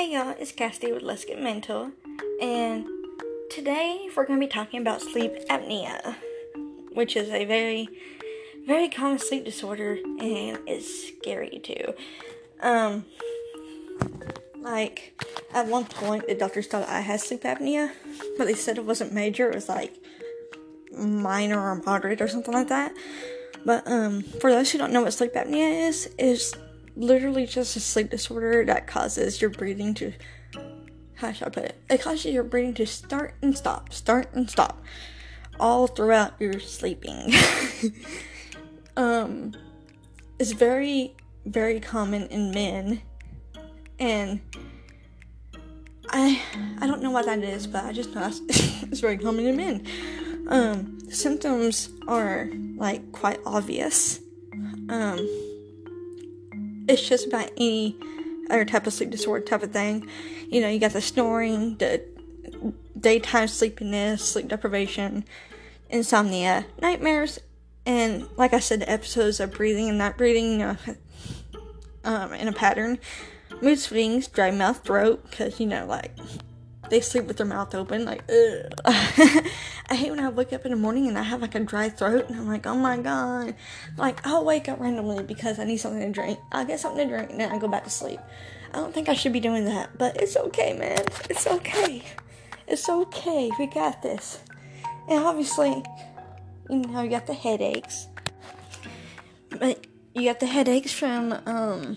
Hey y'all, it's Cassidy with Let's Get Mental, and today we're going to be talking about sleep apnea, which is a very, very common sleep disorder, and it's scary too. Um, like at one point, the doctors thought I had sleep apnea, but they said it wasn't major; it was like minor or moderate or something like that. But um, for those who don't know what sleep apnea is, is literally just a sleep disorder that causes your breathing to how should I put it? It causes your breathing to start and stop, start and stop, all throughout your sleeping. um, it's very, very common in men, and I, I don't know what that is, but I just know it's very common in men. Um, symptoms are like quite obvious. Um, it's just about any other type of sleep disorder type of thing. You know, you got the snoring, the daytime sleepiness, sleep deprivation, insomnia, nightmares, and like I said, the episodes of breathing and not breathing um, in a pattern, mood swings, dry mouth, throat, because you know, like they sleep with their mouth open. Like, I hate when I wake up in the morning and I have like a dry throat and I'm like, oh my god. Like, I'll wake up randomly because I need something to drink. I'll get something to drink and then I go back to sleep. I don't think I should be doing that, but it's okay, man. It's okay. It's okay. We got this. And obviously, you know, you got the headaches. But you got the headaches from, um,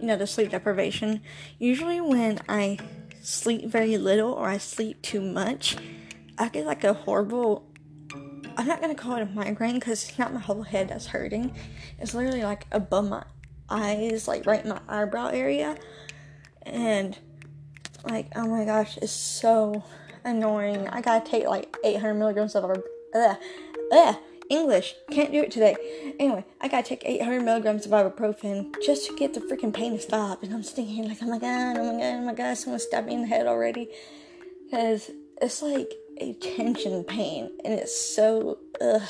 you know, the sleep deprivation. Usually when I sleep very little or I sleep too much, I get like a horrible. I'm not gonna call it a migraine because it's not my whole head that's hurting. It's literally like above my eyes, like right in my eyebrow area, and like oh my gosh, it's so annoying. I gotta take like 800 milligrams of uh, uh, English. Can't do it today. Anyway, I gotta take 800 milligrams of ibuprofen just to get the freaking pain to stop. And I'm sitting here like, oh my god, oh my god, oh my god, someone stabbed me in the head already. Because it's like a tension pain. And it's so, ugh.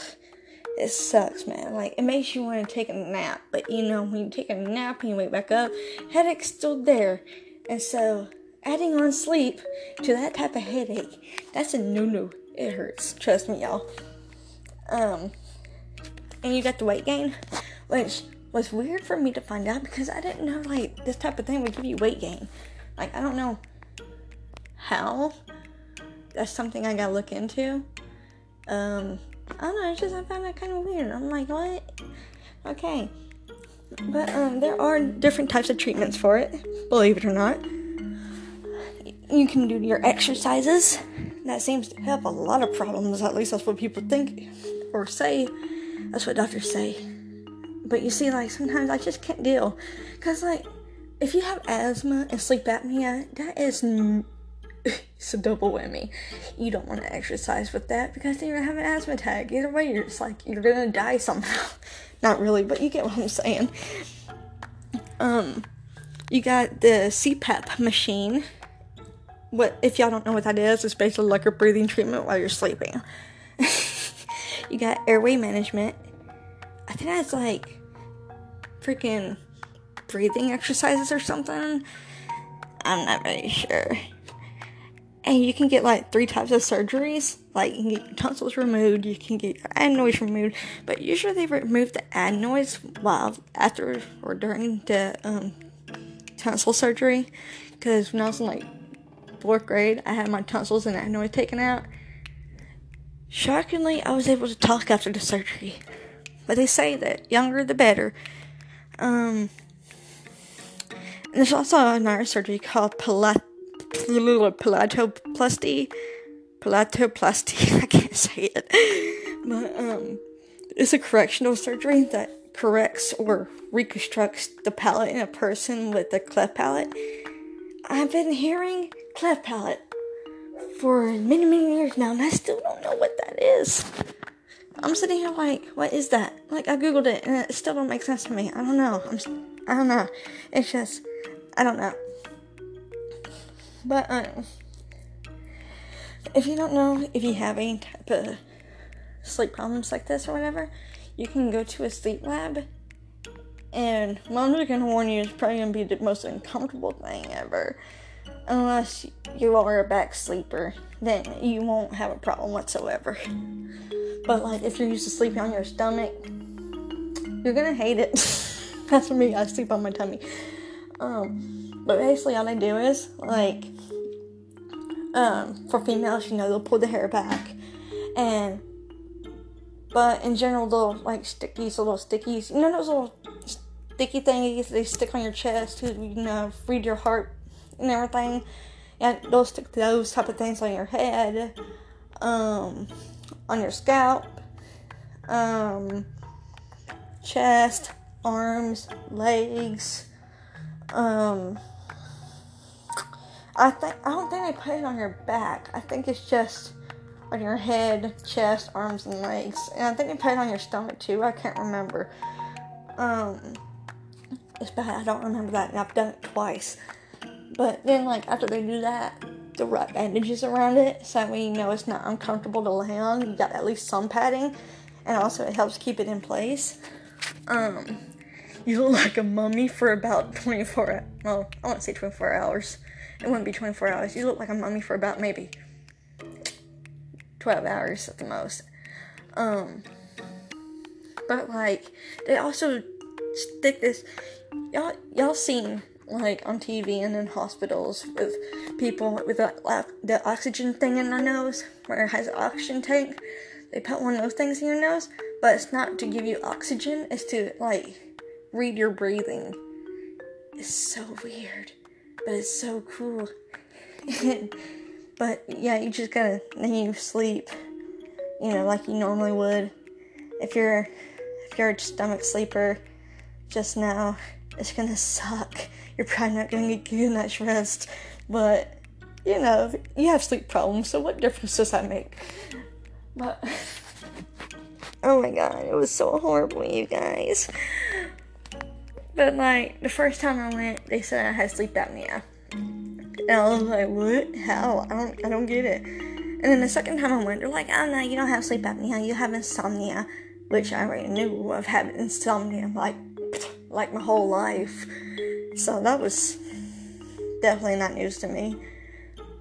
It sucks, man. Like, it makes you want to take a nap. But you know, when you take a nap and you wake back up, headache's still there. And so, adding on sleep to that type of headache, that's a no no. It hurts. Trust me, y'all. Um, and you got the weight gain, which was weird for me to find out because I didn't know like this type of thing would give you weight gain. Like I don't know how. That's something I gotta look into. Um, I don't know. It's just I found that kind of weird. I'm like, what? Okay, but um, there are different types of treatments for it. Believe it or not, you can do your exercises. That seems to help a lot of problems. At least that's what people think or say. That's what doctors say. But you see, like, sometimes I just can't deal. Because, like, if you have asthma and sleep apnea, that is. N- it's a double whammy. You don't want to exercise with that because then you're gonna have an asthma attack. Either way, you're just like you're gonna die somehow. Not really, but you get what I'm saying. Um, you got the CPAP machine. What if y'all don't know what that is? It's basically like a breathing treatment while you're sleeping. You got airway management. I think that's like freaking breathing exercises or something. I'm not really sure. And you can get like three types of surgeries. Like you can get your tonsils removed, you can get your adenoids removed, but usually they remove the adenoids while after or during the um, tonsil surgery. Because when I was in like fourth grade, I had my tonsils and adenoids taken out, Shockingly, I was able to talk after the surgery. But they say that younger the better. Um, there's also another surgery called palat- palatoplasty. Palatoplasty. I can't say it. But um, it's a correctional surgery that corrects or reconstructs the palate in a person with a cleft palate. I've been hearing cleft palate for many, many years now, and I still don't know what that is. I'm sitting here like, what is that? Like, I googled it, and it still don't make sense to me. I don't know. I'm, I don't know. It's just, I don't know. But um, if you don't know if you have any type of sleep problems like this or whatever, you can go to a sleep lab. And mom's gonna warn you, it's probably gonna be the most uncomfortable thing ever unless you are a back sleeper, then you won't have a problem whatsoever. But like if you're used to sleeping on your stomach, you're gonna hate it. That's for me. I sleep on my tummy. Um, but basically all they do is like, um, for females, you know, they'll pull the hair back, and but in general, they'll like stickies, little stickies. You know those little sticky thingies they stick on your chest to you know read your heart and everything. Yeah, they'll stick those type of things on your head, um, on your scalp, um, chest, arms, legs. Um, I think I don't think they put it on your back. I think it's just on your head, chest, arms, and legs. And I think they put it on your stomach too. I can't remember. Um, it's bad. I don't remember that. And I've done it twice. But then, like after they do that, they wrap bandages around it so you know it's not uncomfortable to lay on. You got at least some padding, and also it helps keep it in place. Um, you look like a mummy for about 24. Well, I won't say 24 hours. It wouldn't be 24 hours. You look like a mummy for about maybe 12 hours at the most. Um, but like they also stick this. Y'all, y'all seen like on TV and in hospitals with people with the oxygen thing in their nose, where it has an oxygen tank. They put one of those things in your nose, but it's not to give you oxygen. It's to like read your breathing. It's so weird, but it's so cool. but yeah, you just gotta then you sleep, you know, like you normally would. If you're if you're a stomach sleeper, just now, it's gonna suck. You're probably not gonna get good much rest, but you know, you have sleep problems, so what difference does that make? But oh my god, it was so horrible, you guys. But like the first time I went, they said I had sleep apnea. And I was like, what? How? I don't I don't get it. And then the second time I went, they're like, oh no, you don't have sleep apnea, you have insomnia. Which I already knew I've had insomnia like like my whole life. So that was definitely not news to me.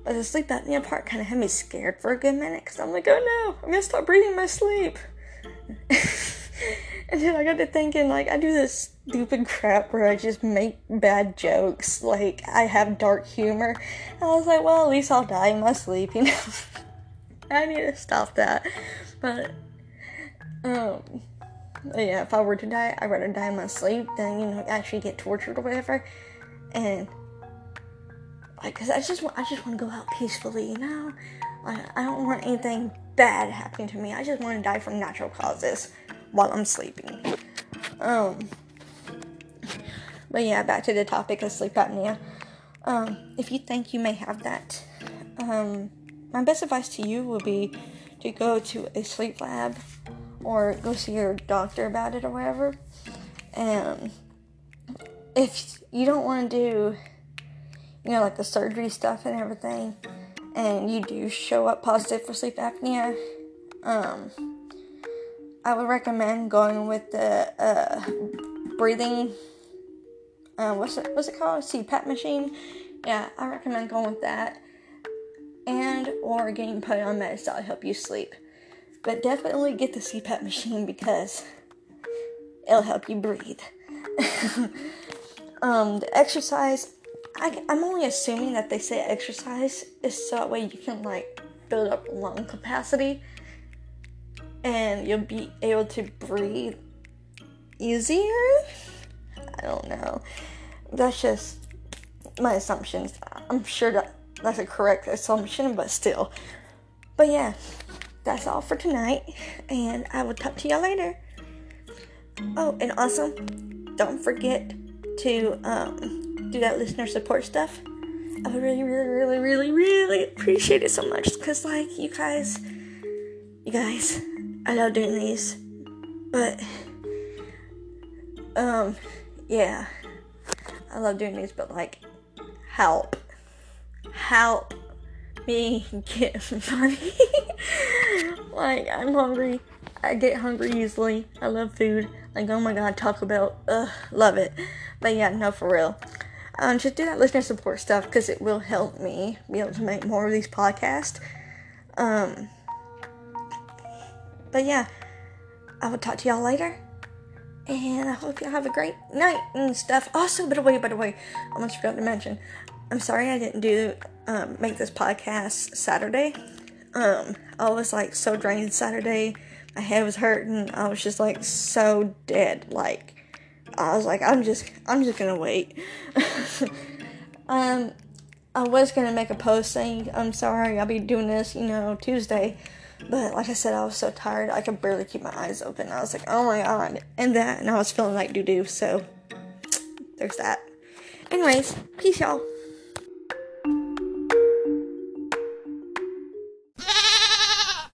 But the sleep apnea part kind of had me scared for a good minute because I'm like, oh no, I'm gonna start breathing my sleep. and then I got to thinking, like, I do this stupid crap where I just make bad jokes. Like, I have dark humor. And I was like, well, at least I'll die in my sleep, you know? I need to stop that. But, um, yeah, if I were to die, I'd rather die in my sleep than, you know, actually get tortured or whatever. And, like, cause I just, I just want to go out peacefully, you know? Like, I don't want anything bad happening to me. I just want to die from natural causes while I'm sleeping. Um, but yeah, back to the topic of sleep apnea. Um, if you think you may have that, um, my best advice to you would be to go to a sleep lab or go see your doctor about it or whatever. And if you don't want to do, you know, like the surgery stuff and everything, and you do show up positive for sleep apnea, um, I would recommend going with the uh, breathing. Uh, what's it? What's it called? CPAP machine. Yeah, I recommend going with that, and or getting put on meds that'll help you sleep. But definitely get the CPAP machine because it'll help you breathe. um, the exercise, I, I'm only assuming that they say exercise is so that way you can like build up lung capacity and you'll be able to breathe easier. I don't know. That's just my assumptions. I'm sure that that's a correct assumption, but still. But yeah, that's all for tonight, and I will talk to y'all later. Oh, and also, don't forget to um, do that listener support stuff. I would really, really, really, really, really appreciate it so much because, like, you guys, you guys, I love doing these, but, um, yeah, I love doing these, but, like, help, help me get money. Like, I'm hungry. I get hungry easily. I love food. Like, oh my god, Taco Bell. Ugh, love it. But yeah, no, for real. Um, just do that listener support stuff because it will help me be able to make more of these podcasts. Um, but yeah, I will talk to y'all later. And I hope y'all have a great night and stuff. Also, by the way, by the way, I almost forgot to mention. I'm sorry I didn't do um, make this podcast Saturday. Um, I was like so drained Saturday. My head was hurting. I was just like so dead. Like I was like, I'm just, I'm just gonna wait. um, I was gonna make a post saying I'm sorry. I'll be doing this, you know, Tuesday. But like I said, I was so tired I could barely keep my eyes open. I was like, oh my god, and that, and I was feeling like doo doo. So there's that. Anyways, peace, y'all.